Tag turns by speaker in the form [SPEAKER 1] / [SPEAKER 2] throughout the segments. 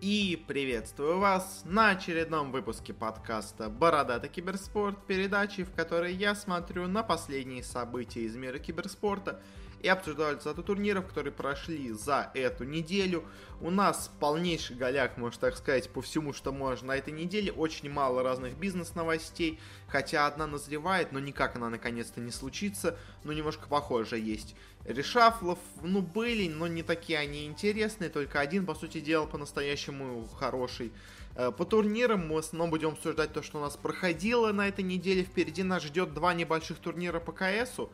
[SPEAKER 1] И приветствую вас на очередном выпуске подкаста «Бородатый киберспорт», передачи, в которой я смотрю на последние события из мира киберспорта и обсуждаю результаты турниров, которые прошли за эту неделю. У нас полнейший голяк, можно так сказать, по всему, что можно на этой неделе. Очень мало разных бизнес-новостей, хотя одна назревает, но никак она наконец-то не случится. Ну, немножко похоже есть. Решафлов, ну, были, но не такие они интересные. Только один, по сути дела, по-настоящему хороший. Э, по турнирам мы в основном будем обсуждать то, что у нас проходило на этой неделе. Впереди нас ждет два небольших турнира по КСу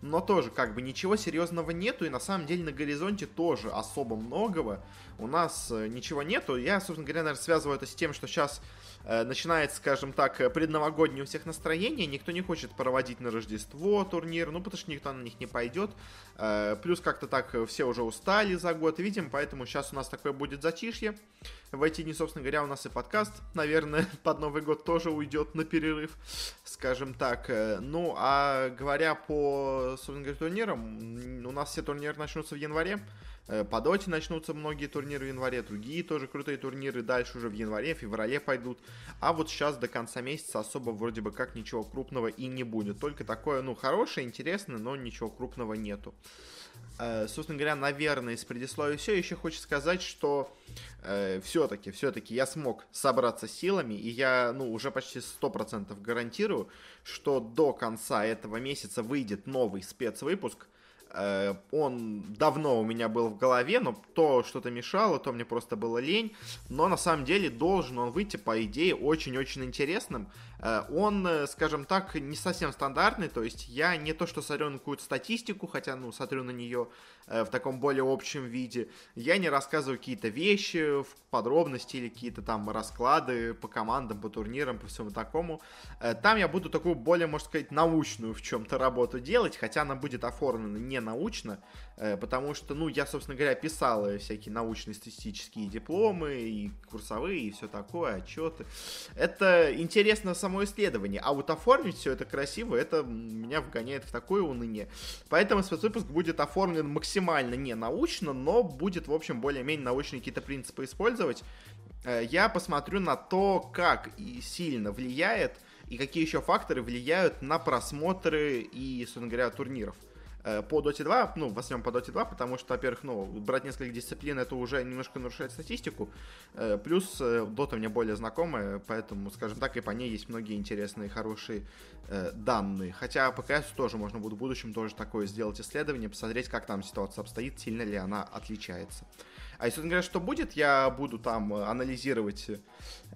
[SPEAKER 1] но тоже как бы ничего серьезного нету, и на самом деле на горизонте тоже особо многого у нас э, ничего нету. Я, собственно говоря, наверное, связываю это с тем, что сейчас э, начинается, скажем так, предновогоднее у всех настроение, никто не хочет проводить на Рождество турнир, ну, потому что никто на них не пойдет, э, плюс как-то так все уже устали за год, видим, поэтому сейчас у нас такое будет затишье. В эти дни, собственно говоря, у нас и подкаст, наверное, под Новый год тоже уйдет на перерыв, скажем так. Э, ну, а говоря по, собственно говоря, турнирам, у нас все турниры начнутся в январе. Э, по доте начнутся многие турниры в январе, другие тоже крутые турниры дальше уже в январе, феврале пойдут. А вот сейчас до конца месяца особо вроде бы как ничего крупного и не будет. Только такое, ну, хорошее, интересное, но ничего крупного нету. Э, собственно говоря, наверное, из предисловия все. Еще хочу сказать, что э, все-таки, все-таки я смог собраться силами, и я, ну, уже почти 100% гарантирую, что до конца этого месяца выйдет новый спецвыпуск – он давно у меня был в голове, но то что-то мешало, то мне просто было лень. Но на самом деле должен он выйти, по идее, очень-очень интересным. Э, он, э, скажем так, не совсем стандартный, то есть я не то что смотрю на какую-то статистику, хотя, ну, смотрю на нее в таком более общем виде. Я не рассказываю какие-то вещи в подробности или какие-то там расклады по командам, по турнирам, по всему такому. Там я буду такую более, можно сказать, научную в чем-то работу делать, хотя она будет оформлена не научно, э, потому что, ну, я, собственно говоря, писал э, всякие научные статистические дипломы и курсовые, и все такое, отчеты. Это интересно само исследование, а вот оформить все это красиво, это меня вгоняет в такое уныние. Поэтому спецвыпуск будет оформлен максимально не научно, но будет, в общем, более-менее научные какие-то принципы использовать. Э, я посмотрю на то, как и сильно влияет и какие еще факторы влияют на просмотры и, собственно говоря, турниров. Э, по Dota 2, ну, в основном по Dota 2, потому что, во-первых, ну, брать несколько дисциплин, это уже немножко нарушает статистику, э, плюс э, Dota мне более знакомая, поэтому, скажем так, и по ней есть многие интересные, хорошие данные. Хотя по CS тоже можно будет в будущем тоже такое сделать исследование, посмотреть, как там ситуация обстоит, сильно ли она отличается. А если говорят, что будет, я буду там э, анализировать, э,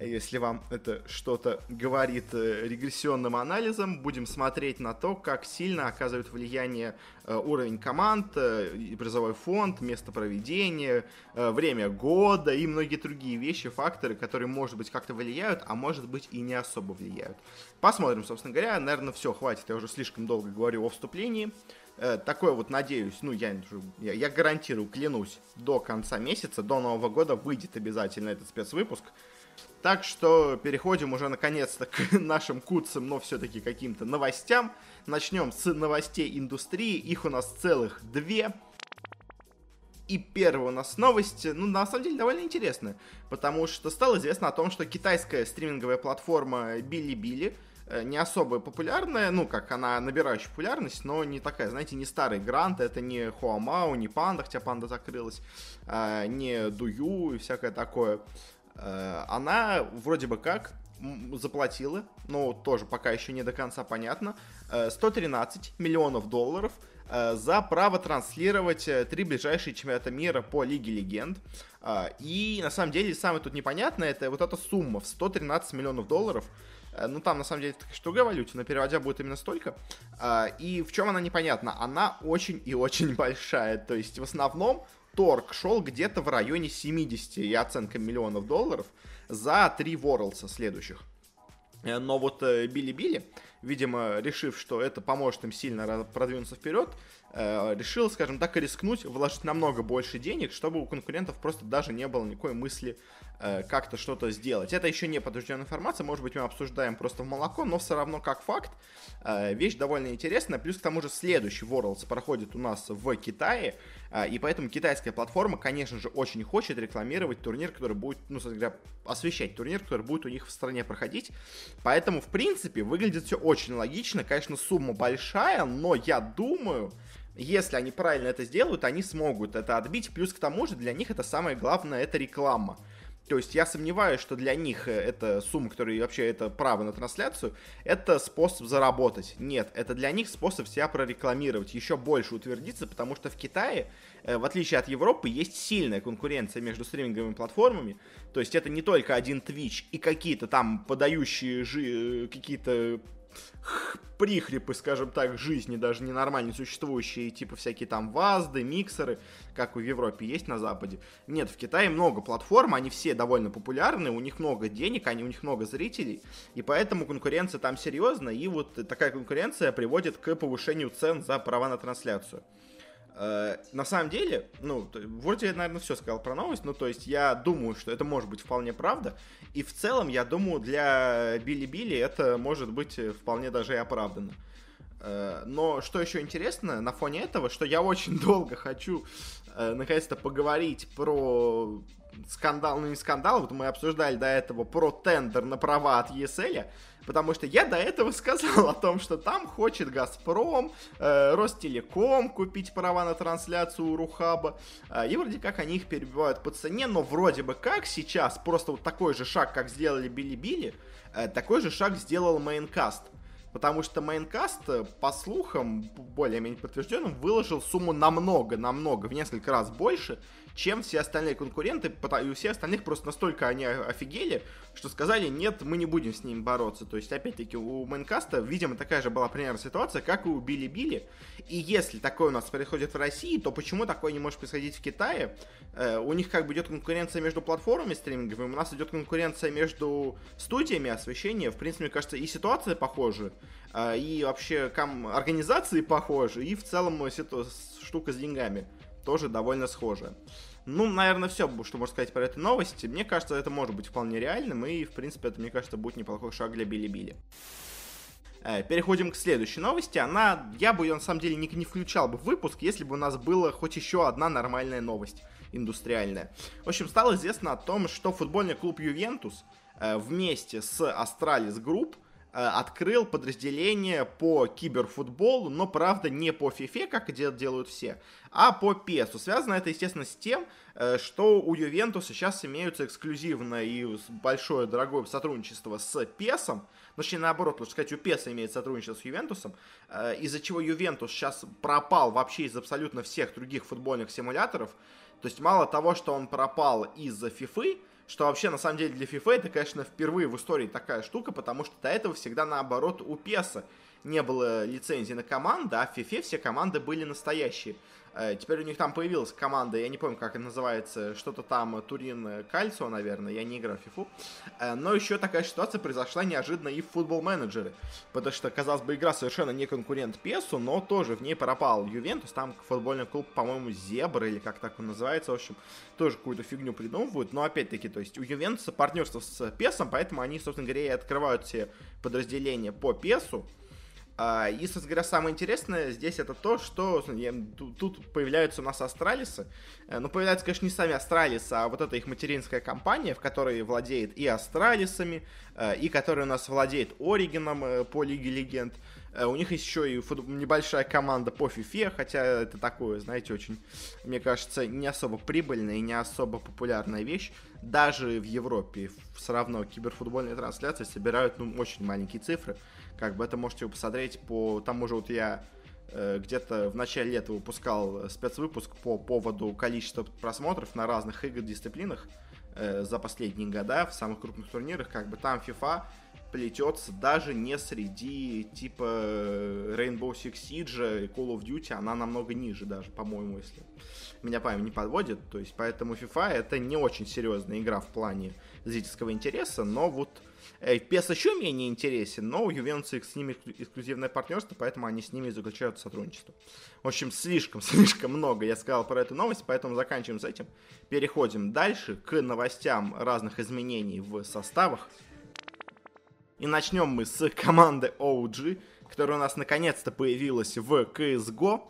[SPEAKER 1] если вам это что-то говорит э, регрессионным анализом, будем смотреть на то, как сильно оказывает влияние уровень команд, призовой фонд, место проведения, время года и многие другие вещи, факторы, которые, может быть, как-то влияют, а может быть и не особо влияют. Посмотрим, собственно говоря. Наверное, все, хватит. Я уже слишком долго говорю о вступлении. Э, такое вот, надеюсь, ну, я, я, я гарантирую, клянусь, до конца месяца, до Нового года выйдет обязательно этот спецвыпуск. Так что переходим уже наконец-то к нашим куцам, но все-таки каким-то новостям. Начнем с новостей индустрии. Их у нас целых две. И первая у нас новость, ну, на самом деле, довольно интересная, потому что стало известно о том, что китайская стриминговая платформа Bilibili Э, не особо популярная, ну, как она набирающая популярность, но не такая, знаете, не старый Грант, это не Хуамау, не Панда, хотя Панда закрылась, э, не Дую и всякое такое. Э, она вроде бы как заплатила, но тоже пока еще не до конца понятно, 113 миллионов долларов за право транслировать три ближайшие чемпионата мира по Лиге Легенд. И на самом деле самое тут непонятное, это вот эта сумма в 113 миллионов долларов – Э, ну, там, на самом деле, что другая валюте, но переводя будет именно столько. А, и в чем она непонятна? Она очень и очень большая. То есть, в основном, торг шел где-то в районе 70 и оценка миллионов долларов за три Ворлса следующих. Э, но вот э, Билли-Билли, видимо, решив, что это поможет им сильно продвинуться вперед, решил, скажем так, рискнуть, вложить намного больше денег, чтобы у конкурентов просто даже не было никакой мысли Э, как-то что-то сделать. Это еще не подтвержденная информация, может быть, мы обсуждаем просто в молоко, но все равно как факт э, вещь довольно интересная. Плюс к тому же следующий Worlds проходит у нас в Китае. А, и поэтому китайская платформа, конечно же, очень хочет рекламировать турнир, который будет, ну, говоря, освещать турнир, который будет у них в стране проходить. Поэтому, в принципе, выглядит все очень логично. Конечно, сумма большая, но я думаю, если они правильно это сделают, они смогут это отбить. Плюс к тому же для них это самое главное, это реклама. То есть я сомневаюсь, что для них э, эта сумма, которая вообще это право на трансляцию, это способ заработать. Нет, это для них способ себя прорекламировать, еще больше утвердиться, потому что в Китае, э, в отличие от Европы, есть сильная конкуренция между стриминговыми платформами. То есть это не только один Twitch и какие-то там подающие жи- э, какие-то прихрипы, скажем так, жизни, даже ненормально существующие, типа всякие там вазды, миксеры, как в Европе есть на Западе. Нет, в Китае много платформ, они все довольно популярны, у них много денег, они, у них много зрителей, и поэтому конкуренция там серьезная, и вот такая конкуренция приводит к повышению цен за права на трансляцию. Э, на самом деле, ну, вроде я, наверное, все сказал про новость, ну, то есть я думаю, что это может быть вполне правда, и в целом, я думаю, для Билли-Билли это может быть вполне даже и оправданно. Э, но что еще интересно на фоне этого, что я очень долго хочу э, наконец-то поговорить про скандал, ну не скандал, вот мы обсуждали до этого про тендер на права от ESL, Потому что я до этого сказал о том, что там хочет Газпром, э, Ростелеком купить права на трансляцию у Рухаба. Э, и вроде как они их перебивают по цене, но вроде бы как сейчас просто вот такой же шаг, как сделали Bilibili, э, такой же шаг сделал Maincast. Потому что Maincast, э, по слухам, более-менее подтвержденным, выложил сумму намного, намного, в несколько раз больше, чем все остальные конкуренты, и у всех остальных просто настолько они офигели, что сказали, нет, мы не будем с ним бороться. То есть, опять-таки, у Maincast а, видимо, такая же была примерно ситуация, как и у Bilibili. И если такое у нас происходит в России, то почему такое не может происходить в Китае? Э, у них как бы идет конкуренция между платформами стриминговыми, у нас идет конкуренция между студиями освещения. В принципе, мне кажется, и ситуация похожа, э, и вообще ком- организации похожи, и в целом штука с деньгами тоже довольно схожая. Ну, наверное, все, что можно сказать про эту новость. Мне кажется, это может быть вполне реальным, и, в принципе, это, мне кажется, будет неплохой шаг для Билли-Билли. Э, переходим к следующей новости. Она, я бы ее на самом деле не, не включал бы в выпуск, если бы у нас была хоть еще одна нормальная новость индустриальная. В общем, стало известно о том, что футбольный клуб Ювентус э, вместе с Astralis Group открыл подразделение по киберфутболу, но, правда, не по FIFA, как делают все, а по PES. Связано это, естественно, с тем, э, что у Ювентуса сейчас имеются эксклюзивное и большое дорогое сотрудничество с PES, точнее, наоборот, лучше сказать, у PES имеет сотрудничество с Ювентусом, э, из-за чего Ювентус сейчас пропал вообще из абсолютно всех других футбольных симуляторов. То есть мало того, что он пропал из-за FIFA, что вообще, на самом деле, для FIFA это, конечно, впервые в истории такая штука, потому что до этого всегда наоборот у PES не было лицензии на команды, а в FIFA все команды были настоящие. Э, теперь у них там появилась команда, я не помню, как она называется, что-то там Турин Кальцио, наверное, я не играл в. Э, но еще такая ситуация произошла неожиданно и в футбол менеджеры. Потому что, казалось бы, игра совершенно не конкурент Песу, но тоже в ней пропал Ювентус, там футбольный клуб, по-моему, Зебра, или как так он называется, в общем, тоже какую-то фигню придумывают. Но опять-таки, то есть у Ювентуса партнерство с Песом, поэтому они, собственно говоря, и открывают все подразделения по Песу. А, и, собственно говоря, самое интересное здесь это то, что тут появляются у нас астралисы. Э, ну, появляются, конечно, не сами астралисы, а вот эта их материнская компания, в которой владеет и астралисами, э, и которая у нас владеет Оригином э, по Лиге Легенд. У них есть еще и небольшая команда по FIFA, хотя это такое, знаете, очень, мне кажется, не особо прибыльная и не особо популярная вещь. Даже в Европе все равно киберфутбольные трансляции собирают ну, очень маленькие цифры. Как бы это можете посмотреть по тому же вот я э, где-то в начале лета выпускал спецвыпуск по поводу количества просмотров на разных игр дисциплинах э, за последние года в самых крупных турнирах. Как бы там FIFA плетется даже не среди типа Rainbow Six Siege и Call of Duty, она намного ниже даже, по-моему, если меня память не подводит. То есть поэтому FIFA это не очень серьезная игра в плане зрительского интереса, но вот Э, еще менее интересен, но у Ювентуса с ними эксклюзивное партнерство, поэтому они с ними заключают сотрудничество. В общем, слишком-слишком много я сказал про эту новость, поэтому заканчиваем с этим. Переходим дальше к новостям разных изменений в составах. И начнем мы с команды OG, которая у нас наконец-то появилась в CSGO.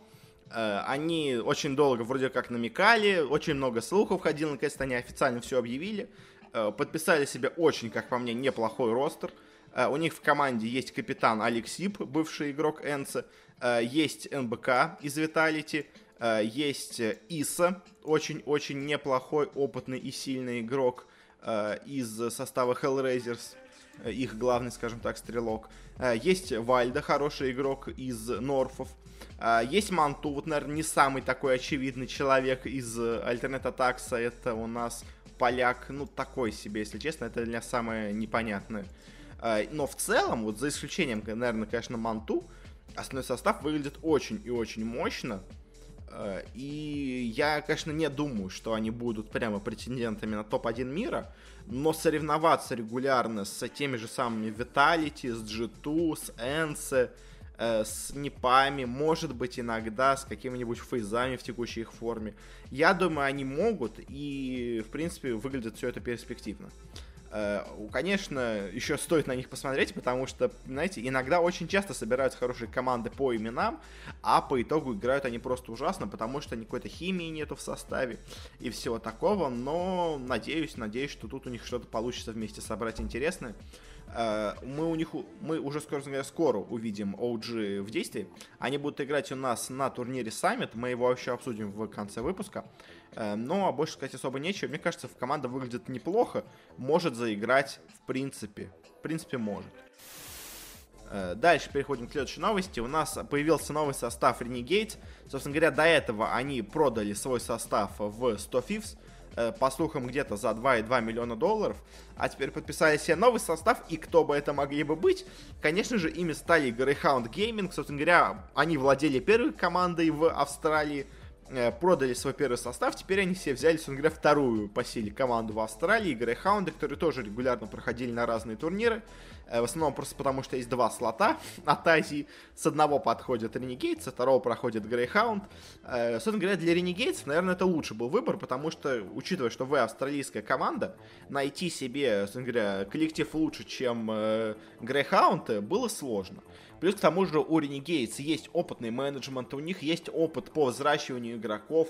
[SPEAKER 1] Э, они очень долго вроде как намекали, очень много слухов ходило, наконец-то они официально все объявили. Э, подписали себе очень, как по мне, неплохой ростер. Э, у них в команде есть капитан Алексип, бывший игрок Энса, есть НБК из Виталити, есть Иса, очень-очень неплохой, опытный и сильный игрок из состава Hellraisers, их главный, скажем так, стрелок. Есть Вальда, хороший игрок из Норфов. Есть Манту, вот, наверное, не самый такой очевидный человек из Альтернет Атакса. Это у нас поляк, ну, такой себе, если честно. Это для меня самое непонятное. А, но в целом, вот за исключением, наверное, конечно, Манту, основной состав выглядит очень и очень мощно. А, и я, конечно, не думаю, что они будут прямо претендентами на топ-1 мира, но соревноваться регулярно с теми же самыми Vitality, с G2, с Энсе, э, с непами, может быть, иногда с какими-нибудь фейзами в текущей их форме. Я думаю, они могут, и, в принципе, выглядит все это перспективно. Э, конечно, еще стоит на них посмотреть, потому что, знаете, иногда очень часто собираются хорошие команды по именам, а по итогу играют они просто ужасно, потому что никакой-то химии нету в составе и всего такого, но надеюсь, надеюсь, что тут у них что-то получится вместе собрать интересное. Э, мы у них, мы уже скоро, скоро увидим OG в действии. Они будут играть у нас на турнире Summit, мы его вообще обсудим в конце выпуска. Э, но больше сказать особо нечего. Мне кажется, команда выглядит неплохо, может заиграть в принципе. В принципе, может. Э, дальше переходим к следующей новости. У нас появился новый состав Renegade. Собственно говоря, до этого они продали свой состав в 100 Fifths. Э, по слухам, где-то за 2,2 миллиона долларов. А теперь подписали себе новый состав, и кто бы это могли бы быть? Конечно же, ими стали Greyhound Gaming. Собственно говоря, они владели первой командой в Австралии, продали свой первый состав, теперь они все взяли, собственно говоря, вторую по силе команду в Австралии, Грейхаунды, которые тоже регулярно проходили на разные турниры, э, в основном просто потому, что есть два слота от Азии, с одного подходит Renegade, со второго проходит Грейхаунд. Э, собственно говоря, для Renegades, наверное, это лучший был выбор, потому что, учитывая, что вы австралийская команда, найти себе, собственно говоря, коллектив лучше, чем Грейхаунд, было сложно. Плюс к тому же у Renegades есть опытный менеджмент, у них есть опыт по взращиванию игроков.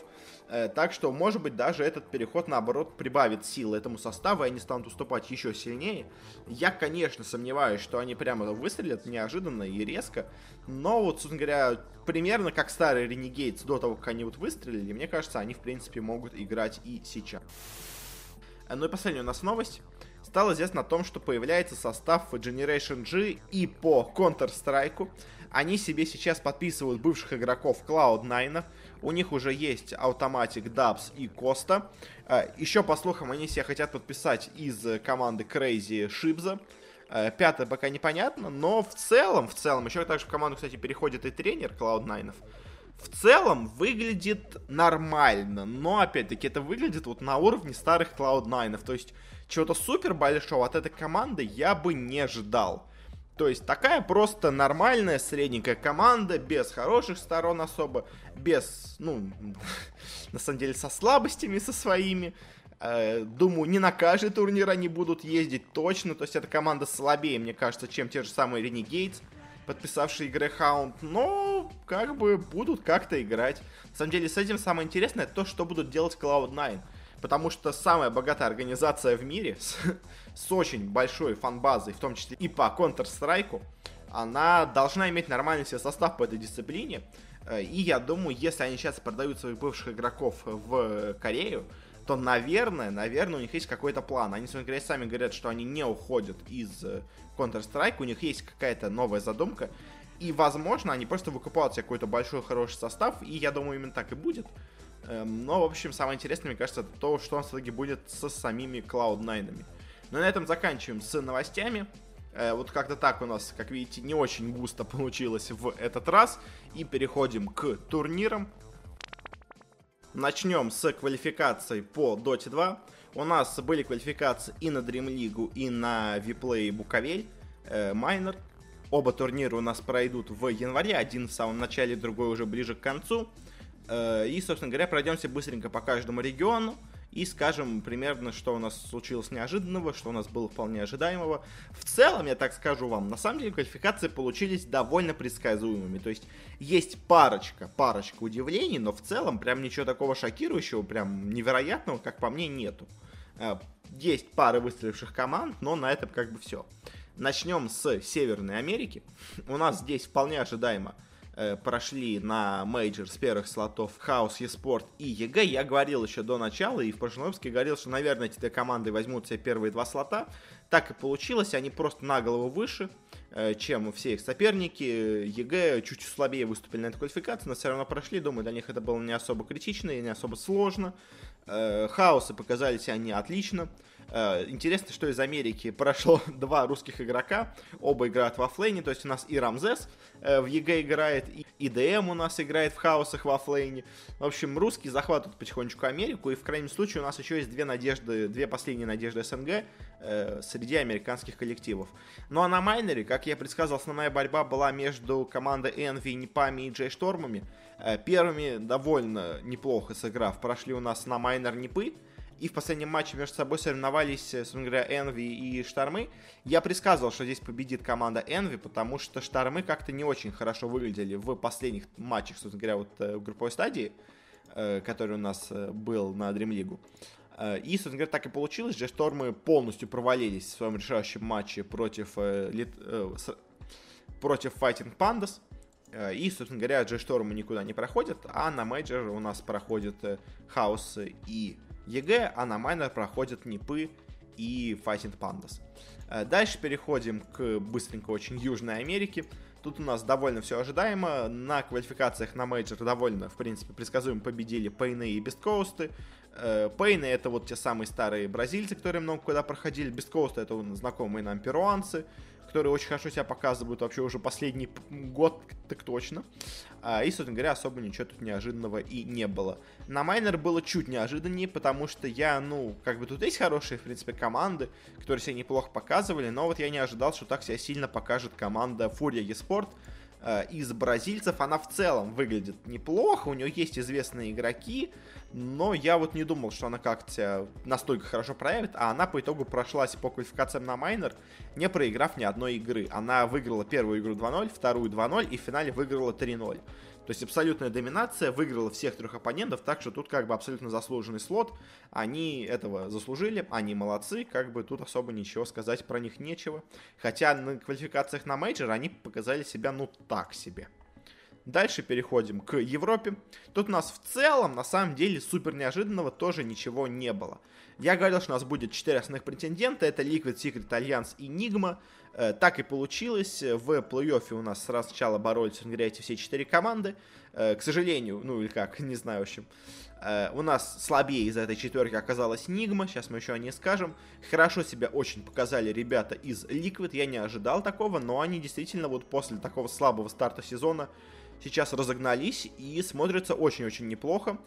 [SPEAKER 1] Э, так что, может быть, даже этот переход, наоборот, прибавит силы этому составу, и они станут уступать еще сильнее. Я, конечно, сомневаюсь, что они прямо выстрелят неожиданно и резко. Но вот, собственно говоря, примерно как старые Renegades до того, как они вот выстрелили, мне кажется, они, в принципе, могут играть и сейчас. Э, ну и последняя у нас новость стало известно о том, что появляется состав Generation G и по Counter-Strike. Они себе сейчас подписывают бывших игроков Cloud9. У них уже есть Automatic, Dubs и Коста. Э, Еще, по слухам, они себе хотят подписать из команды Crazy Шибза. Э, пятое пока непонятно, но в целом, в целом, еще также в команду, кстати, переходит и тренер Cloud9. В целом выглядит нормально, но опять-таки это выглядит вот на уровне старых Cloud9. То есть чего-то супер большого от этой команды я бы не ожидал. То есть такая просто нормальная средненькая команда, без хороших сторон особо, без, ну, на самом деле со слабостями со своими. Э, думаю, не на каждый турнир они будут ездить точно. То есть эта команда слабее, мне кажется, чем те же самые Renegades, подписавшие Greyhound. Но как бы будут как-то играть. На самом деле с этим самое интересное то, что будут делать Cloud9 потому что самая богатая организация в мире с, с очень большой фан-базой, в том числе и по Counter-Strike, она должна иметь нормальный себе состав по этой дисциплине. Э, и я думаю, если они сейчас продают своих бывших игроков в Корею, то, наверное, наверное, у них есть какой-то план. Они, собственно говоря, сами говорят, что они не уходят из э, Counter-Strike, у них есть какая-то новая задумка. И, возможно, они просто выкупают себе какой-то большой хороший состав, и я думаю, именно так и будет. Эм, но, в общем, самое интересное, мне кажется, это то, что у нас в итоге будет со самими Cloud9. Ну и на этом заканчиваем с новостями. Э, вот как-то так у нас, как видите, не очень густо получилось в этот раз. И переходим к турнирам. Начнем с квалификации по Dota 2. У нас были квалификации и на Dream League, и на Vplay Буковель, э. Оба турнира у нас пройдут в январе, один в самом начале, другой уже ближе к концу. Э, и, собственно говоря, пройдемся быстренько по каждому региону и скажем примерно, что у нас случилось неожиданного, что у нас было вполне ожидаемого. В целом, я так скажу вам, на самом деле квалификации получились довольно предсказуемыми. То есть есть парочка, парочка удивлений, но в целом прям ничего такого шокирующего, прям невероятного, как по мне, нету. Э, есть пары выстреливших команд, но на этом как бы все. Начнем с Северной Америки. У нас здесь вполне ожидаемо Э, прошли на мейджор с первых слотов Chaos Esports и EG. Я говорил еще до начала, и в прошлом выпуске говорил, что, наверное, эти две команды возьмут себе первые два слота. Так и получилось, они просто на голову выше, э, чем все их соперники. EG чуть слабее выступили на этой квалификации, но все равно прошли. Думаю, для них это было не особо критично и не особо сложно. Э, хаосы показали себя они отлично. Э, интересно, что из Америки прошло два русских игрока, оба играют в оффлейне, то есть у нас и Рамзес э, в EG играет, и DM у нас играет в хаосах в оффлейне. В общем, русские захватывают потихонечку Америку, и в крайнем случае у нас еще есть две надежды, две последние надежды СНГ э, среди американских коллективов. Ну а на майноре, как я предсказывал, основная борьба была между командой Envy, Непами и J Штормами. Э, первыми довольно неплохо сыграв, прошли у нас на майнор Непы, и в последнем матче между собой соревновались, э, собственно говоря, Envy и Штормы. Я предсказывал, что здесь победит команда Envy, потому что Штормы как-то не очень хорошо выглядели в последних матчах, собственно говоря, вот э, в групповой стадии, э, который у нас был на Dream. И, собственно говоря, так и получилось, что Штормы полностью провалились в своем решающем матче против, против Fighting Pandas. И, собственно говоря, J Штормы никуда не проходят, а на мейджор у нас проходят Chaos и EG, а на майнер проходят NiP ы и Fighting Pandas. Э, дальше переходим к быстренько очень Южной Америке. Тут у нас довольно все ожидаемо. На квалификациях на мейджор довольно, в принципе, предсказуемо победили paiN ы и beastcoast ы. Э, paiN ы это вот те самые старые бразильцы, которые много куда проходили. beastcoast ы это знакомые нам перуанцы которые очень хорошо себя показывают вообще уже последний год, так точно. А, и, собственно говоря, особо ничего тут неожиданного и не было. На майнер было чуть неожиданнее, потому что я, ну, как бы тут есть хорошие, в принципе, команды, которые себя неплохо показывали, но вот я не ожидал, что так себя сильно покажет команда Фурия Еспорт, Э, из бразильцев. Она в целом выглядит неплохо, у нее есть известные игроки, но я вот не думал, что она как-то настолько хорошо проявит, а она по итогу прошлась по квалификациям на майнер, не проиграв ни одной игры. Она выиграла первую игру 2-0, вторую 2-0 и в финале выиграла 3-0. То есть абсолютная доминация выиграла всех трех оппонентов, так что тут как бы абсолютно заслуженный слот. Они этого заслужили, они молодцы, как бы тут особо ничего сказать про них нечего. Хотя на квалификациях на мейджор они показали себя ну так себе. Дальше переходим к Европе. Тут у нас в целом, на самом деле, супер неожиданного тоже ничего не было. Я говорил, что у нас будет 4 основных претендента. Это Liquid, Secret, Alliance и Nigma. Э, так и получилось. В плей-оффе у нас сначала боролись, говоря, эти все четыре команды. Э, к сожалению, ну или как, не знаю, в общем. Э, у нас слабее из этой четверки оказалась Нигма, сейчас мы еще о ней скажем. Хорошо себя очень показали ребята из Liquid, я не ожидал такого, но они действительно вот после такого слабого старта сезона сейчас разогнались и смотрятся очень-очень неплохо.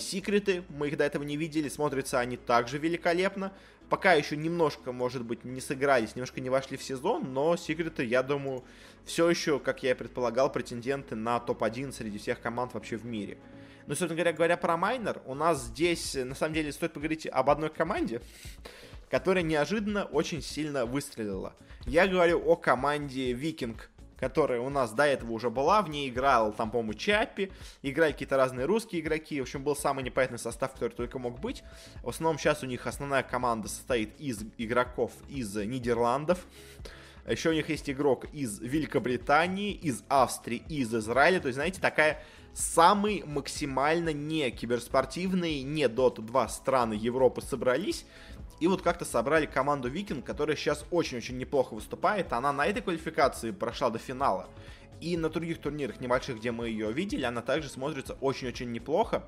[SPEAKER 1] Секреты, мы их до этого не видели, смотрятся они также великолепно пока еще немножко, может быть, не сыгрались, немножко не вошли в сезон, но секреты, я думаю, все еще, как я и предполагал, претенденты на топ-1 среди всех команд вообще в мире. Но, собственно говоря, говоря про майнер, у нас здесь, на самом деле, стоит поговорить об одной команде, которая неожиданно очень сильно выстрелила. Я говорю о команде Викинг которая у нас до этого уже была, в ней играл там, по-моему, Чаппи, играли какие-то разные русские игроки, в общем, был самый непонятный состав, который только мог быть. В основном сейчас у них основная команда состоит из игроков из Нидерландов, еще у них есть игрок из Великобритании, из Австрии, из Израиля, то есть, знаете, такая самый максимально не киберспортивные, не Dota 2 страны Европы собрались, и вот как-то собрали команду Викинг, которая сейчас очень-очень неплохо выступает. Она на этой квалификации прошла до финала. И на других турнирах небольших, где мы ее видели, она также смотрится очень-очень неплохо.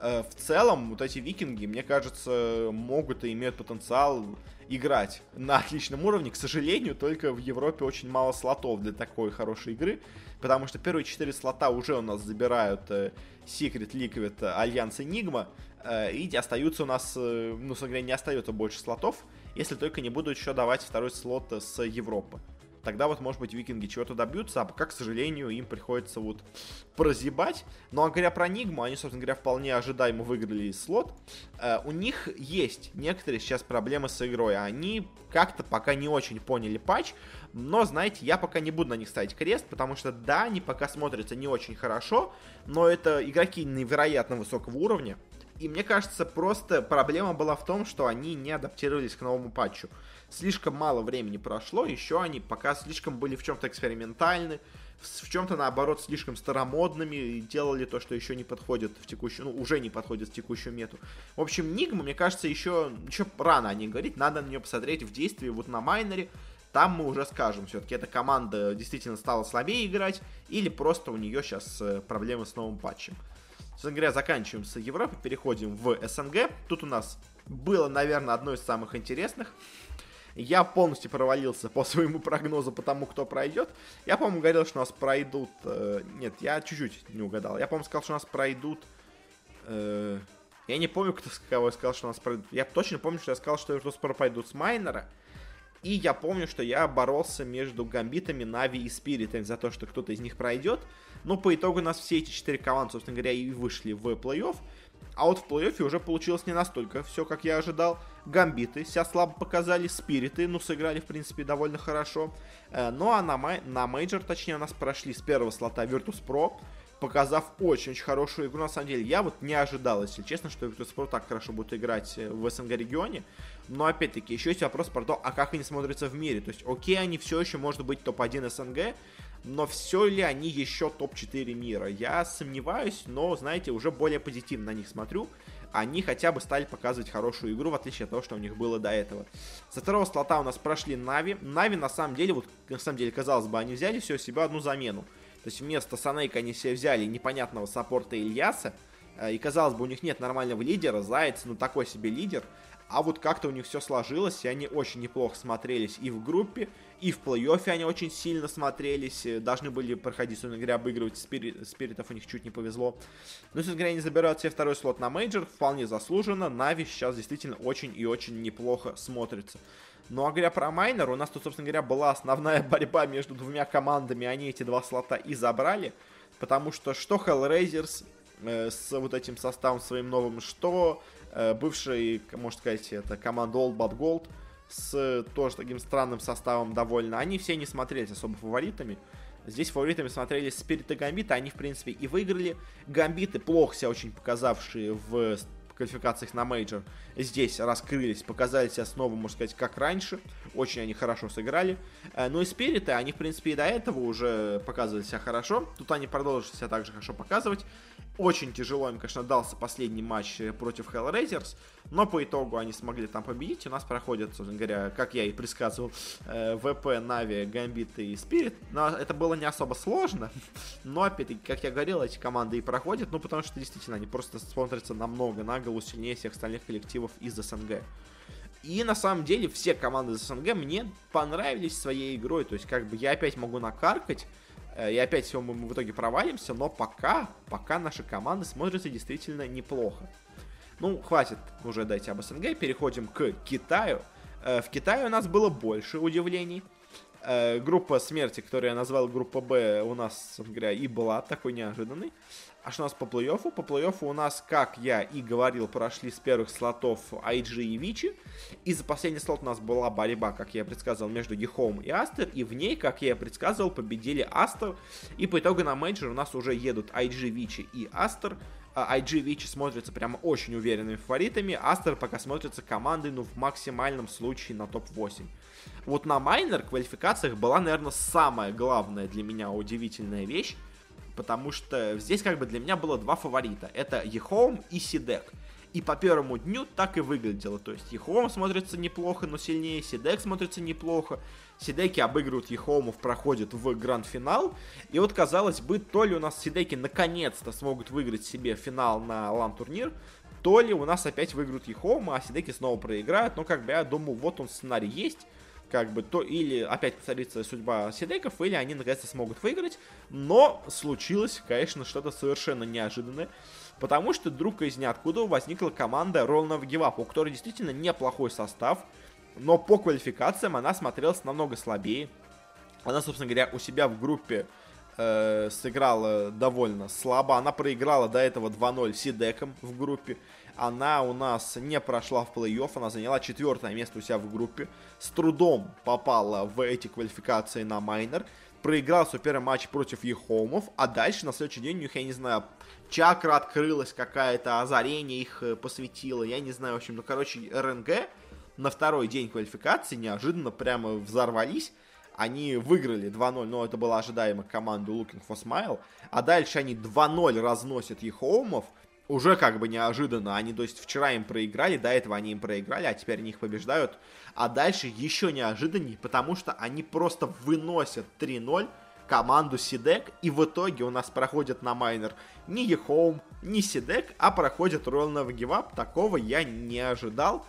[SPEAKER 1] Э, в целом, вот эти викинги, мне кажется, могут и имеют потенциал играть на отличном уровне. К сожалению, только в Европе очень мало слотов для такой хорошей игры, потому что первые четыре слота уже у нас забирают э, Secret, Liquid, Alliance, Nigma. Э, и остаются у нас, э, ну, говоря, не остается больше слотов, если только не будут еще давать второй слот с Европы. Тогда вот, может быть, викинги чего-то добьются, а пока, к сожалению, им приходится вот прозябать. Ну, а говоря про Нигму, они, собственно говоря, вполне ожидаемо выиграли слот. Э, у них есть некоторые сейчас проблемы с игрой. Они как-то пока не очень поняли патч, но, знаете, я пока не буду на них ставить крест, потому что, да, они пока смотрятся не очень хорошо, но это игроки невероятно высокого уровня. И мне кажется, просто проблема была в том, что они не адаптировались к новому патчу. Слишком мало времени прошло, еще они пока слишком были в чем-то экспериментальны, в чем-то, наоборот, слишком старомодными и делали то, что еще не подходит в текущую, ну, уже не подходит в текущую мету. В общем, Нигма, мне кажется, еще, еще рано о ней говорить, надо на нее посмотреть в действии вот на майнере, там мы уже скажем, все-таки эта команда действительно стала слабее играть, или просто у нее сейчас э, проблемы с новым патчем. Собственно говоря, заканчиваем с Европы, переходим в СНГ. Тут у нас было, наверное, одно из самых интересных. Я полностью провалился по своему прогнозу по тому, кто пройдет. Я, по-моему, говорил, что у нас пройдут... Э, нет, я чуть-чуть не угадал. Я, по-моему, сказал, что у нас пройдут... Э, я не помню, кто кого я сказал, что у нас пройдут. Я точно помню, что я сказал, что Virtus.pro пройдут с Майнера. И я помню, что я боролся между Гамбитами, Нави и Спиритами за то, что кто-то из них пройдет. Но по итогу у нас все эти четыре команды, собственно говоря, и вышли в плей-офф. А вот в плей-оффе уже получилось не настолько все, как я ожидал. Гамбиты себя слабо показали, Spirit ы, ну, сыграли, в принципе, довольно хорошо. Э, ну, а на, май- на мейджор, точнее, у нас прошли с первого слота Virtus.pro, показав очень-очень хорошую игру, на самом деле. Я вот не ожидал, если честно, что Virtus.pro так хорошо будет играть э, в СНГ регионе. Но, опять-таки, еще есть вопрос про то, а как они смотрятся в мире. То есть, окей, они все еще, может быть, топ-1 СНГ, но все ли они еще топ-4 мира? Я сомневаюсь, но, знаете, уже более позитивно на них смотрю. Они хотя бы стали показывать хорошую игру, в отличие от того, что у них было до этого. Со второго слота у нас прошли Нави. Нави, на самом деле, вот, на самом деле, казалось бы, они взяли все себе одну замену. То есть вместо Санейка они себе взяли непонятного саппорта Ильяса. Э, и казалось бы, у них нет нормального лидера. Заяц, ну такой себе лидер. А вот как-то у них все сложилось, и они очень неплохо смотрелись и в группе, и в плей-оффе они очень сильно смотрелись. Э, должны были проходить, собственно говоря, обыгрывать спирит, спиритов, у них чуть не повезло. Но, собственно говоря, они забирают себе второй слот на мейджор, вполне заслуженно. Na'Vi сейчас действительно очень и очень неплохо смотрится. Ну а говоря про майнер, у нас тут, собственно говоря, была основная борьба между двумя командами, они эти два слота и забрали. Потому что что Hellraisers э, с вот этим составом своим новым, что бывший, можно сказать, это команда Old But Gold с тоже таким странным составом довольно, они все не смотрелись особо фаворитами. Здесь фаворитами смотрелись Spirit и Гамбиты, они, в принципе, и выиграли. Гамбиты, плохо себя очень показавшие в квалификациях на мейджор здесь раскрылись, показали себя снова, можно сказать, как раньше. Очень они хорошо сыграли. Э, ну и Spirit ы, они, в принципе, и до этого уже показывали себя хорошо. Тут они продолжат себя также хорошо показывать. Очень тяжело им, конечно, дался последний матч э, против Hellraisers, но по итогу они смогли там победить. У нас проходят, собственно говоря, как я и предсказывал, э, ВП, Нави, Гамбит и Спирит. Но это было не особо сложно, но, опять-таки, как я говорил, эти команды и проходят, ну, потому что, действительно, они просто смотрятся намного на голову сильнее всех остальных коллективов из СНГ. И на самом деле все команды из СНГ мне понравились своей игрой. То есть, как бы я опять могу накаркать, и опять все мы в итоге провалимся, но пока, пока наши команды смотрятся действительно неплохо. Ну, хватит уже дать об СНГ, переходим к Китаю. Э, в Китае у нас было больше удивлений. Э, группа смерти, которую я назвал группа Б, у нас, собственно говоря, и была такой неожиданной. А что у нас по плей-оффу? По плей-оффу у нас, как я и говорил, прошли с первых слотов IG и Vici. И за последний слот у нас была борьба, как я предсказывал, между EHOME и Aster. И в ней, как я предсказывал, победили Aster. И по итогу на мейджор у нас уже едут IG, Vici и Aster. IG Vici смотрятся прямо очень уверенными фаворитами. Aster пока смотрится командой, ну, в максимальном случае на топ-8. Вот на майнер квалификациях была, наверное, самая главная для меня удивительная вещь потому что здесь как бы для меня было два фаворита. Это EHOME и CDEC. И по первому дню так и выглядело. То есть EHOME смотрится неплохо, но сильнее, CDEC смотрится неплохо. CDEC и обыгрывают EHOME ов, проходят в гранд-финал. И вот, казалось бы, то ли у нас Сидеки наконец-то смогут выиграть себе финал на лан-турнир, то ли у нас опять выиграют Ехоума, а Сидеки снова проиграют. Но как бы я думаю, вот он сценарий есть как бы то или опять повторится судьба Сидеков, или они наконец-то смогут выиграть. Но случилось, конечно, что-то совершенно неожиданное. Потому что вдруг из ниоткуда возникла команда Roll Give у которой действительно неплохой состав, но по квалификациям она смотрелась намного слабее. Она, собственно говоря, у себя в группе э, сыграла довольно слабо. Она проиграла до этого 2-0 Сидеком в группе. Она у нас не прошла в плей-офф, она заняла четвертое место у себя в группе. С трудом попала в эти квалификации на майнер. Проиграл свой первый матч против Ехомов, а дальше на следующий день у них, я не знаю, чакра открылась какая-то, озарение их э, посвятило, я не знаю, в общем, ну, короче, РНГ на второй день квалификации неожиданно прямо взорвались они выиграли 2-0, но это было ожидаемо команду Looking for Smile. А дальше они 2-0 разносят EHOME ов. Уже как бы неожиданно. Они, то есть, вчера им проиграли, до этого они им проиграли, а теперь они их побеждают. А дальше еще неожиданнее, потому что они просто выносят 3-0 команду CDEC, и в итоге у нас проходит на майнер не EHOME, не CDEC, а проходит Give Up. Такого я не ожидал.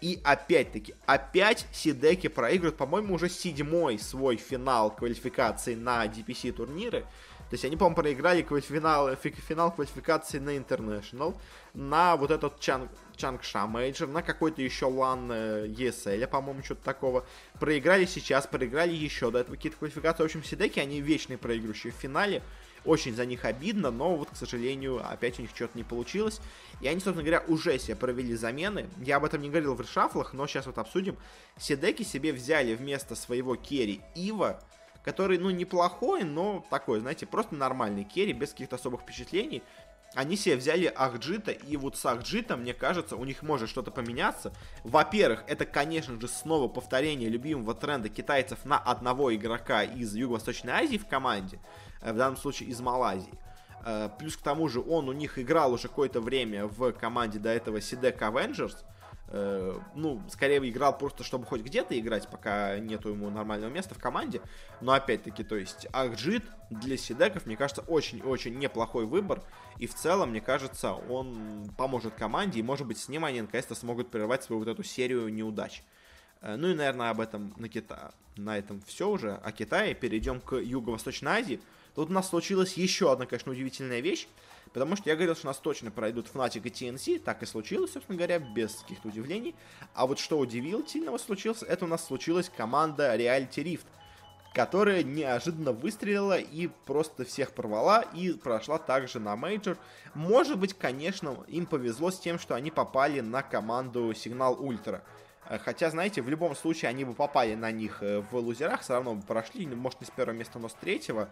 [SPEAKER 1] И опять-таки, опять CDEC и проигрывают, по-моему, уже седьмой свой финал квалификации на DPC турниры. То есть они, по-моему, проиграли финал, финал квалификации на International, на вот этот Чанг, Чангша Мейджор, на какой-то еще LAN ESL, по-моему, что-то такого. Проиграли сейчас, проиграли еще до этого какие-то квалификации. В общем, CDEC и, они вечные проигрывающие в финале. Очень за них обидно, но вот, к сожалению, опять у них что-то не получилось. И они, собственно говоря, уже себе провели замены. Я об этом не говорил в решафлах, но сейчас вот обсудим. CDEC и себе взяли вместо своего керри Ива, который, ну, неплохой, но такой, знаете, просто нормальный керри, без каких-то особых впечатлений. Они себе взяли Ahjit а, и вот с Ahjit ом, мне кажется, у них может что-то поменяться. Во-первых, это, конечно же, снова повторение любимого тренда китайцев на одного игрока из Юго-Восточной Азии в команде. Э, в данном случае из Малайзии. Э, плюс к тому же он у них играл уже какое-то время в команде до этого Sidek Avengers. Э, ну, скорее играл просто, чтобы хоть где-то играть, пока нету ему нормального места в команде. Но опять-таки, то есть Акджит для Сидеков, мне кажется, очень-очень неплохой выбор. И в целом, мне кажется, он поможет команде, и может быть с ним они наконец-то смогут прервать свою вот эту серию неудач. Ну и, наверное, об этом на, Кита... на этом все уже. О Китае перейдем к Юго-Восточной Азии. Тут у нас случилась еще одна, конечно, удивительная вещь, потому что я говорил, что у нас точно пройдут Fnatic и TNC, так и случилось, собственно говоря, без каких-то удивлений. А вот что удивительного случилось, это у нас случилась команда Reality Rift, которая неожиданно выстрелила и просто всех порвала и прошла также на мейджор. Может быть, конечно, им повезло с тем, что они попали на команду Cignal Ultra. Э, хотя, знаете, в любом случае они бы попали на них э, в лузерах, все равно бы прошли, ну, может, не с первого места, но с третьего.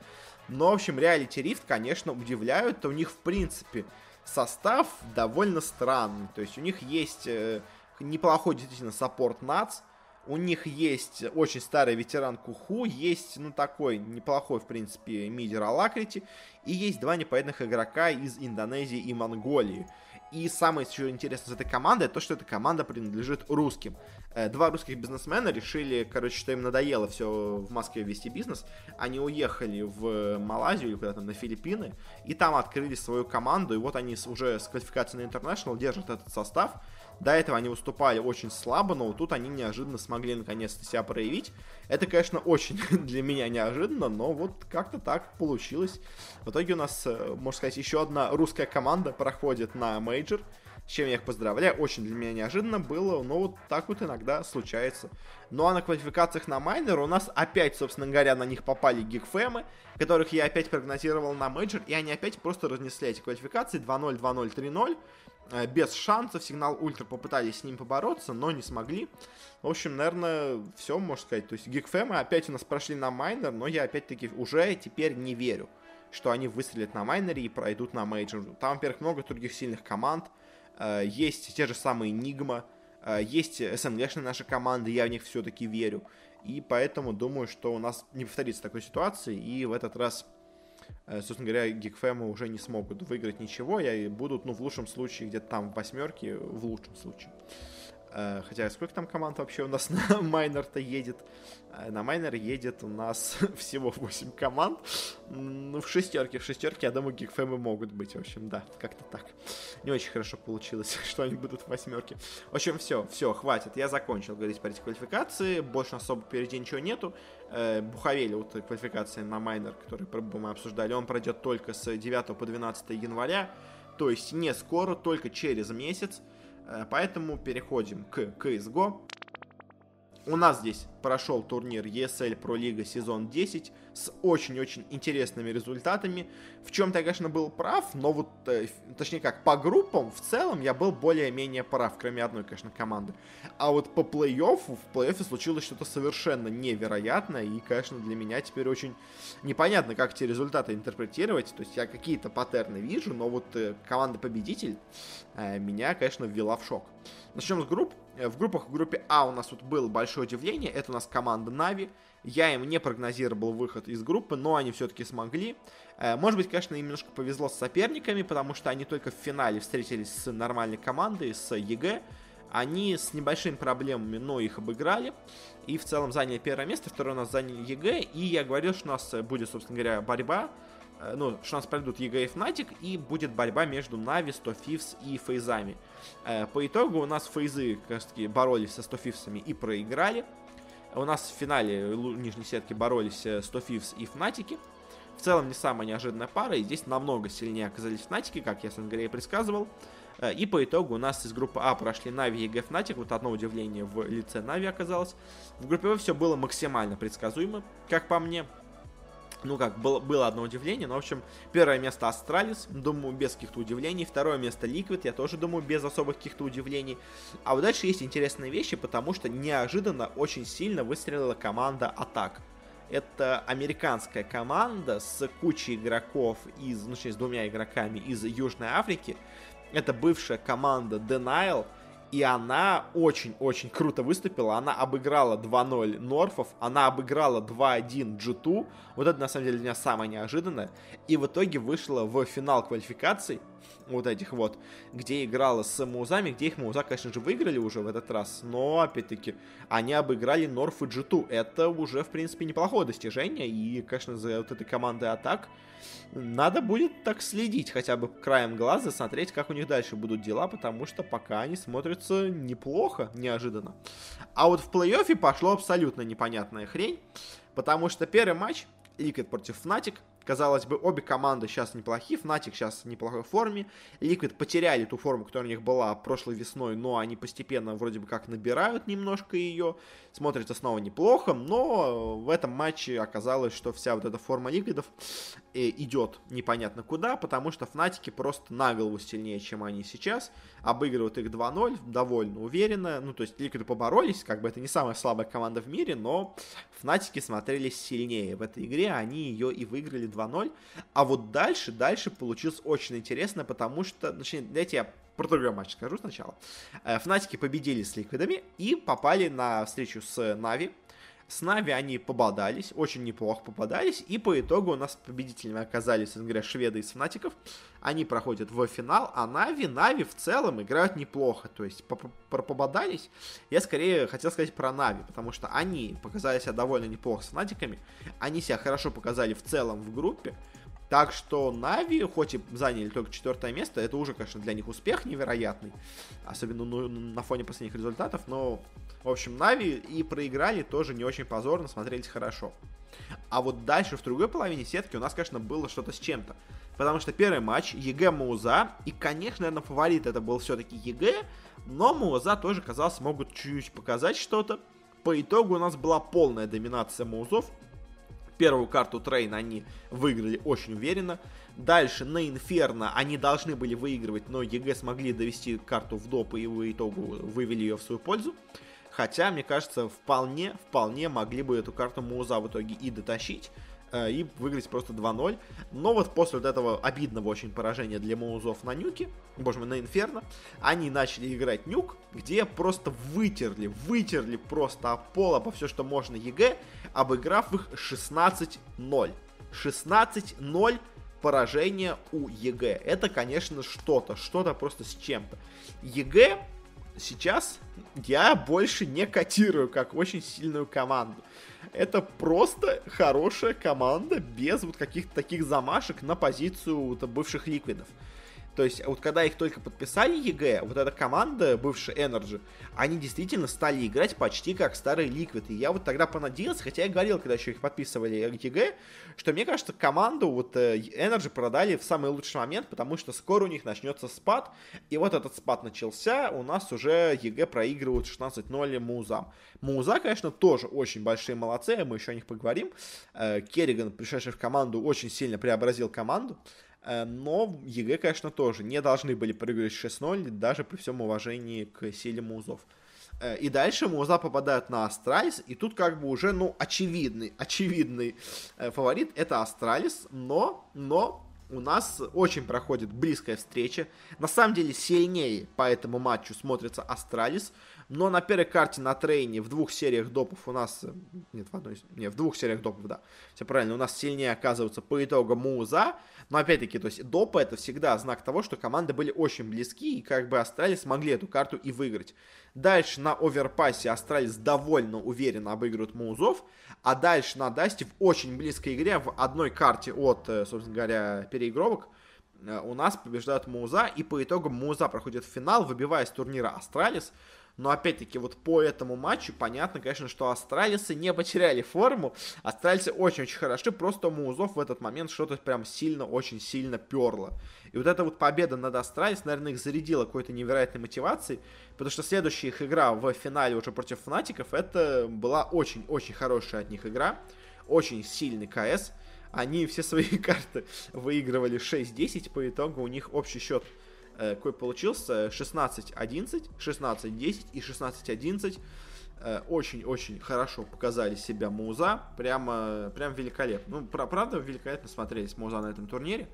[SPEAKER 1] Но, в общем, Reality Rift, конечно, удивляют. У них, в принципе, состав довольно странный. То есть у них есть э, неплохой, действительно, саппорт НАЦ. У них есть очень старый ветеран Куху, есть, ну, такой неплохой, в принципе, мидер Алакрити, и есть два непонятных игрока из Индонезии и Монголии. И самое еще интересное с этой командой, то, что эта команда принадлежит русским. Э, два русских бизнесмена решили, короче, что им надоело все в Москве вести бизнес. Они уехали в Малайзию или куда-то на Филиппины, и там открыли свою команду, и вот они уже с квалификацией на International держат этот состав. До этого они выступали очень слабо, но вот тут они неожиданно смогли наконец-то себя проявить. Это, конечно, очень для меня неожиданно, но вот как-то так получилось. В итоге у нас, э, можно сказать, еще одна русская команда проходит на мейджор, с чем я их поздравляю. Очень для меня неожиданно было, но вот так вот иногда случается. Ну а на квалификациях на майнер у нас опять, собственно говоря, на них попали гикфэмы, которых я опять прогнозировал на мейджор, и они опять просто разнесли эти квалификации 2-0, 2-0, 3-0. Э, без шансов. Cignal Ultra попытались с ним побороться, но не смогли. В общем, наверное, все, можно сказать. То есть Гикфэмы опять у нас прошли на майнер, но я опять-таки уже теперь не верю, что они выстрелят на майнере и пройдут на мейджор. Там, во-первых, много других сильных команд. Э, есть те же самые Нигма, э, есть СНГшные наши команды, я в них все-таки верю. И поэтому думаю, что у нас не повторится такой ситуации, и в этот раз Э, собственно говоря, гигфемы уже не смогут выиграть ничего, и будут, ну, в лучшем случае, где-то там в восьмерке, в лучшем случае. Э, хотя сколько там команд вообще у нас на майнер-то едет? Э, на майнер едет у нас всего 8 команд. Ну, в шестерке, в шестерке, я думаю, гигфемы могут быть. В общем, да, как-то так. Не очень хорошо получилось, что они будут в восьмерке. В общем, все, все, хватит. Я закончил говорить про эти квалификации. Больше особо впереди ничего нету. Бухавели, вот квалификация на майнер, который мы обсуждали, он пройдет только с 9 по 12 января. То есть не скоро, только через месяц. Э, поэтому переходим к CSGO. У нас здесь прошел турнир ESL Pro League сезон 10 с очень-очень интересными результатами. В чем-то я, конечно, был прав, но вот, э, точнее как, по группам в целом я был более-менее прав, кроме одной, конечно, команды. А вот по плей-оффу, в плей-оффе случилось что-то совершенно невероятное, и, конечно, для меня теперь очень непонятно, как эти результаты интерпретировать. То есть я какие-то паттерны вижу, но вот э, команда-победитель э, меня, конечно, ввела в шок. Начнем с групп. Э, в группах в группе А у нас тут было большое удивление. Это у нас команда Нави. Я им не прогнозировал выход из группы, но они все-таки смогли. Э, может быть, конечно, им немножко повезло с соперниками, потому что они только в финале встретились с нормальной командой, с ЕГЭ. Они с небольшими проблемами, но их обыграли. И в целом заняли первое место, второе у нас заняли ЕГЭ. И я говорил, что у нас будет, собственно говоря, борьба ну, что у нас пройдут ЕГЭ и Fnatic, и будет борьба между Нави, 100 Thieves и Фейзами. Э, по итогу у нас Фейзы, как раз таки, боролись со 100 Фивсами и проиграли. У нас в финале нижней сетки боролись 100 э, Thieves и Фнатики. В целом не самая неожиданная пара, и здесь намного сильнее оказались Фнатики, как я, собственно говоря, предсказывал. И по итогу у нас из группы А прошли Нави, ЕГЭ, Fnatic. Вот одно удивление в лице Нави оказалось. В группе В все было максимально предсказуемо, как по мне ну как, было, было одно удивление, но, в общем, первое место Astralis, думаю, без каких-то удивлений, второе место Liquid, я тоже думаю, без особых каких-то удивлений. А вот дальше есть интересные вещи, потому что неожиданно очень сильно выстрелила команда Атак. Это американская команда с кучей игроков из, ну, точнее, с двумя игроками из Южной Африки. Это бывшая команда Denial, и она очень-очень круто выступила. Она обыграла 2-0 Норфов, она обыграла 2-1 G2. Вот это, на самом деле, для меня самое неожиданное. И в итоге вышла в финал квалификаций вот этих вот, где играла с Маузами, где их Мауза, конечно же, выиграли уже в этот раз, но, опять-таки, они обыграли Норф и G2. Это уже, в принципе, неплохое достижение, и, конечно, за вот этой командой атак надо будет так следить хотя бы краем глаза, смотреть, как у них дальше будут дела, потому что пока они смотрятся неплохо, неожиданно. А вот в плей-оффе пошло абсолютно непонятная хрень, потому что первый матч Liquid против Fnatic Казалось бы, обе команды сейчас неплохие, Fnatic сейчас в неплохой форме. Liquid потеряли ту форму, которая у них была прошлой весной, но они постепенно вроде бы как набирают немножко ее. Смотрится снова неплохо, но в этом матче оказалось, что вся вот эта форма Ликвидов э, идет непонятно куда, потому что Фнатики просто на голову сильнее, чем они сейчас. Обыгрывают их 2-0 довольно уверенно. Ну, то есть Ликвиды поборолись, как бы это не самая слабая команда в мире, но Фнатики смотрелись сильнее в этой игре, они ее и выиграли 2-0. А вот дальше, дальше получилось очень интересно, потому что, точнее, дайте я про другой матч скажу сначала. Э, Фнатики победили с Ликвидами и попали на встречу с Нави. С Нави они пободались, очень неплохо пободались, и по итогу у нас победителями оказались, говоря, шведы из Фнатиков. Они проходят в финал, а Нави, Нави в целом играют неплохо. То есть про пободались, я скорее хотел сказать про Нави, потому что они показали себя довольно неплохо с Фнатиками. Они себя хорошо показали в целом в группе. Так что Нави, хоть и заняли только четвертое место, это уже, конечно, для них успех невероятный, особенно ну, на фоне последних результатов, но, в общем, Нави и проиграли тоже не очень позорно, смотрелись хорошо. А вот дальше, в другой половине сетки, у нас, конечно, было что-то с чем-то. Потому что первый матч ЕГЭ Мауза, и, конечно, наверное, фаворит это был все-таки ЕГЭ, но Мауза тоже, казалось, могут чуть-чуть показать что-то. По итогу у нас была полная доминация Маузов, Первую карту Трейн они выиграли очень уверенно. Дальше на Инферно они должны были выигрывать, но ЕГЭ смогли довести карту в доп и в итогу вывели ее в свою пользу. Хотя, мне кажется, вполне, вполне могли бы эту карту Мауза в итоге и дотащить. Э, и выиграть просто 2-0. Но вот после вот этого обидного очень поражения для Маузов на Нюке, боже мой, на Инферно, они начали играть Нюк, где просто вытерли, вытерли просто пол, обо все, что можно ЕГЭ, обыграв их 16-0. 16-0 поражение у ЕГЭ. Это, конечно, что-то, что-то просто с чем-то. ЕГЭ сейчас я больше не котирую как очень сильную команду. Это просто хорошая команда без вот каких-то таких замашек на позицию бывших ликвидов. То есть, вот когда их только подписали ЕГЭ, вот эта команда, бывшая NRG, они действительно стали играть почти как старый Liquid. И я вот тогда понадеялся, хотя я говорил, когда еще их подписывали ЕГЭ, что мне кажется, команду вот э, NRG продали в самый лучший момент, потому что скоро у них начнется спад. И вот этот спад начался, у нас уже ЕГЭ проигрывают 16-0 Маузам. Мауза, конечно, тоже очень большие молодцы, мы еще о них поговорим. Э, Керриган, пришедший в команду, очень сильно преобразил команду. Э, но ЕГЭ, конечно, тоже не должны были проигрывать 6-0, даже при всем уважении к силе Маузов. Э, и дальше Мауза попадают на Astralis, и тут как бы уже, ну, очевидный, очевидный э, фаворит это Astralis, но, но у нас очень проходит близкая встреча. На самом деле сильнее по этому матчу смотрится Astralis. Но на первой карте на трейне в двух сериях допов у нас... Э, нет, в одной... Нет, в двух сериях допов, да. Все правильно. У нас сильнее оказывается по итогу Мауза. Но опять-таки, то есть допы это всегда знак того, что команды были очень близки. И как бы Astralis смогли эту карту и выиграть. Дальше на оверпассе Astralis довольно уверенно обыгрывают Маузов. А дальше на Дасте в очень близкой игре в одной карте от, э, собственно говоря, переигровок э, у нас побеждают Мауза, и по итогу Мауза проходит финал, выбивая с турнира Astralis. Но опять-таки вот по этому матчу понятно, конечно, что астралисы не потеряли форму. Astralis ы очень-очень хороши, просто у Маузов в этот момент что-то прям сильно, очень сильно перло. И вот эта вот победа над Astralis, наверное, их зарядила какой-то невероятной мотивацией, потому что следующая их игра в финале уже против Фнатиков, это была очень-очень хорошая от них игра, очень сильный КС. Они все свои карты выигрывали 16-10, по итогу у них общий счет какой получился 16-11, 16-10 и 16-11. Э, очень-очень хорошо показали себя Маузы. Прямо, прям великолепно. Ну, правда, великолепно смотрелись Маузы на этом турнире.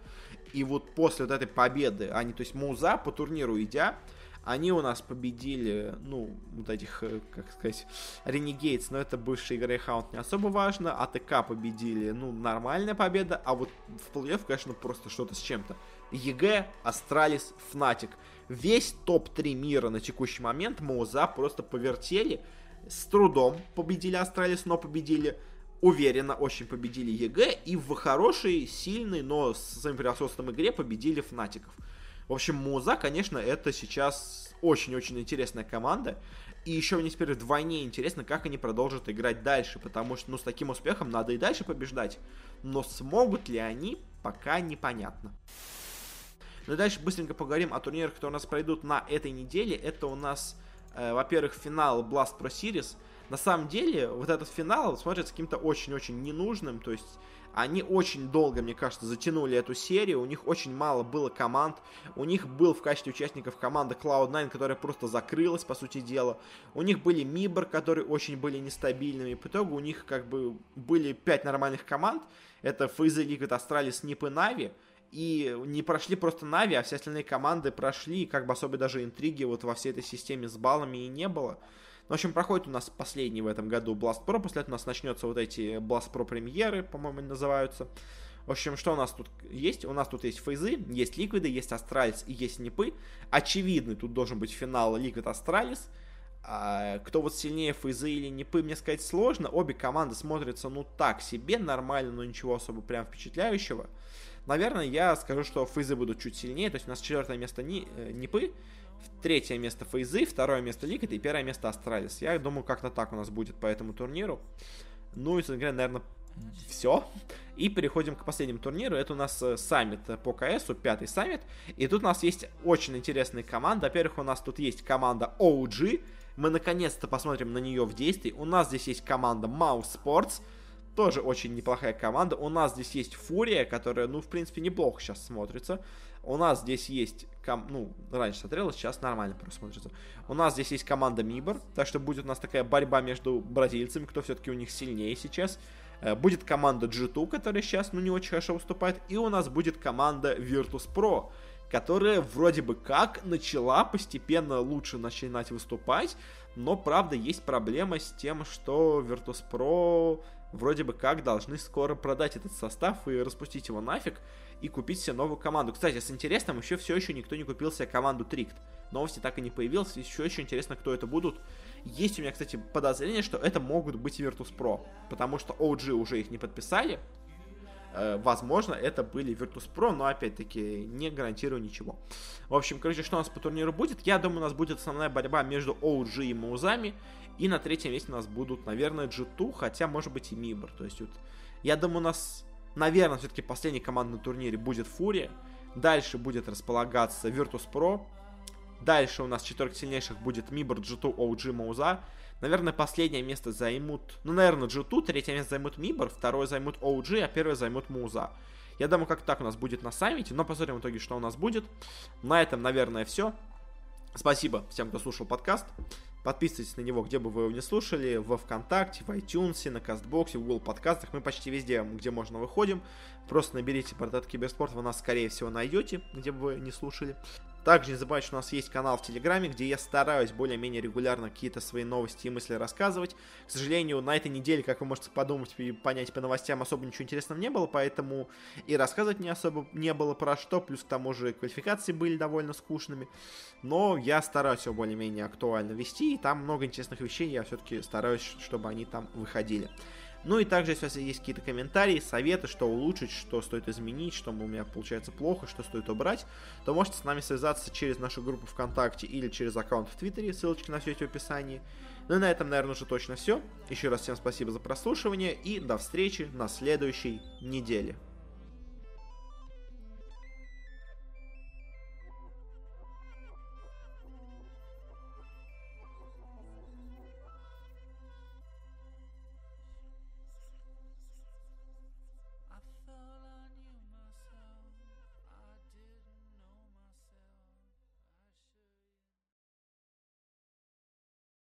[SPEAKER 1] И вот после вот этой победы, они, то есть Маузы по турниру идя, они у нас победили, ну, вот этих, э, как сказать, Renegades, но это бывший Greyhound не особо важно. ATK победили, ну, нормальная победа, а вот в плей-офф, конечно, просто что-то с чем-то. EG, Astralis, Fnatic. Весь топ-3 мира на текущий момент Маузы просто повертели. С трудом победили Astralis, но победили уверенно очень победили EG и в хорошей, сильной, но с своим превосходством игре победили Фнатиков. В общем, Маузы, конечно, это сейчас очень-очень интересная команда. И еще мне теперь вдвойне интересно, как они продолжат играть дальше, потому что, ну, с таким успехом надо и дальше побеждать. Но смогут ли они, пока непонятно. Ну и дальше быстренько поговорим о турнирах, которые у нас пройдут на этой неделе. Это у нас, э, во-первых, финал Blast Pro Series. На самом деле, вот этот финал смотрится каким-то очень-очень ненужным, то есть они очень долго, мне кажется, затянули эту серию, у них очень мало было команд, у них был в качестве участников команда Cloud9, которая просто закрылась, по сути дела, у них были Мибор, которые очень были нестабильными, по итогу у них как бы были пять нормальных команд, это FaZe, Liquid, Astralis, NiP и Na'Vi, и не прошли просто Нави, а все остальные команды прошли, и как бы особой даже интриги вот во всей этой системе с баллами и не было. Ну, в общем, проходит у нас последний в этом году Blast Pro, после этого у нас начнется вот эти Blast Pro премьеры, по-моему, называются. В общем, что у нас тут есть? У нас тут есть фейзы, есть ликвиды, есть астралис и есть нипы. Очевидный тут должен быть финал ликвид астралис. А, кто вот сильнее фейзы или нипы, мне сказать сложно. Обе команды смотрятся, ну, так себе, нормально, но ничего особо прям впечатляющего. Наверное, я скажу, что фейзы будут чуть сильнее. То есть у нас четвертое место ни, э, Нипы, третье место фейзы, второе место Liquid и первое место Astralis. Я думаю, как-то так у нас будет по этому турниру. Ну и, говоря, наверное, все. И переходим к последнему турниру. Это у нас э, саммит по КС, пятый саммит. И тут у нас есть очень интересные команды. Во-первых, у нас тут есть команда OG. Мы наконец-то посмотрим на нее в действии. У нас здесь есть команда Mouse Sports тоже очень неплохая команда. У нас здесь есть Фурия, которая, ну, в принципе, неплохо сейчас смотрится. У нас здесь есть, ком... ну, раньше смотрелось, сейчас нормально просто смотрится. У нас здесь есть команда Мибор, так что будет у нас такая борьба между бразильцами, кто все-таки у них сильнее сейчас. Э, будет команда G2, которая сейчас, ну, не очень хорошо выступает. И у нас будет команда Virtus Pro, которая вроде бы как начала постепенно лучше начинать выступать, но, правда, есть проблема с тем, что Virtus.pro вроде бы как должны скоро продать этот состав и распустить его нафиг и купить себе новую команду. Кстати, с интересным еще все еще никто не купил себе команду Трикт. Новости так и не появилось, еще еще интересно, кто это будут. Есть у меня, кстати, подозрение, что это могут быть Virtus.pro, потому что OG уже их не подписали, Э, возможно, это были Virtus.pro, но опять-таки не гарантирую ничего. В общем, короче, что у нас по турниру будет? Я думаю, у нас будет основная борьба между OG и Маузами. И на третьем месте у нас будут, наверное, G2, хотя, может быть, и Мибор. То есть, вот, я думаю, у нас, наверное, все-таки последний команд на турнире будет Фурия. Дальше будет располагаться Virtus.pro. Дальше у нас четверка сильнейших будет Мибор, G2, OG, Мауза. Наверное, последнее место займут, ну, наверное, G2, третье место займут Мибор, второе займут OG, а первое займут Муза. Я думаю, как так у нас будет на саммите, но посмотрим в итоге, что у нас будет. На этом, наверное, все. Спасибо всем, кто слушал подкаст. Подписывайтесь на него, где бы вы его не слушали, во Вконтакте, в iTunes, на Кастбоксе, в Google подкастах. Мы почти везде, где можно, выходим. Просто наберите портат Киберспорт, вы нас, скорее всего, найдете, где бы вы не слушали. Также не забывайте, что у нас есть канал в Телеграме, где я стараюсь более-менее регулярно какие-то свои новости и мысли рассказывать. К сожалению, на этой неделе, как вы можете подумать и понять по новостям, особо ничего интересного не было, поэтому и рассказывать не особо не было про что, плюс к тому же квалификации были довольно скучными. Но я стараюсь его более-менее актуально вести, и там много интересных вещей, я все-таки стараюсь, чтобы они там выходили. Ну и также, если у вас есть какие-то комментарии, советы, что улучшить, что стоит изменить, что у меня получается плохо, что стоит убрать, то можете с нами связаться через нашу группу ВКонтакте или через аккаунт в Твиттере, ссылочки на все эти в описании. Ну и на этом, наверное, уже точно все. Еще раз всем спасибо за прослушивание и до встречи на следующей неделе.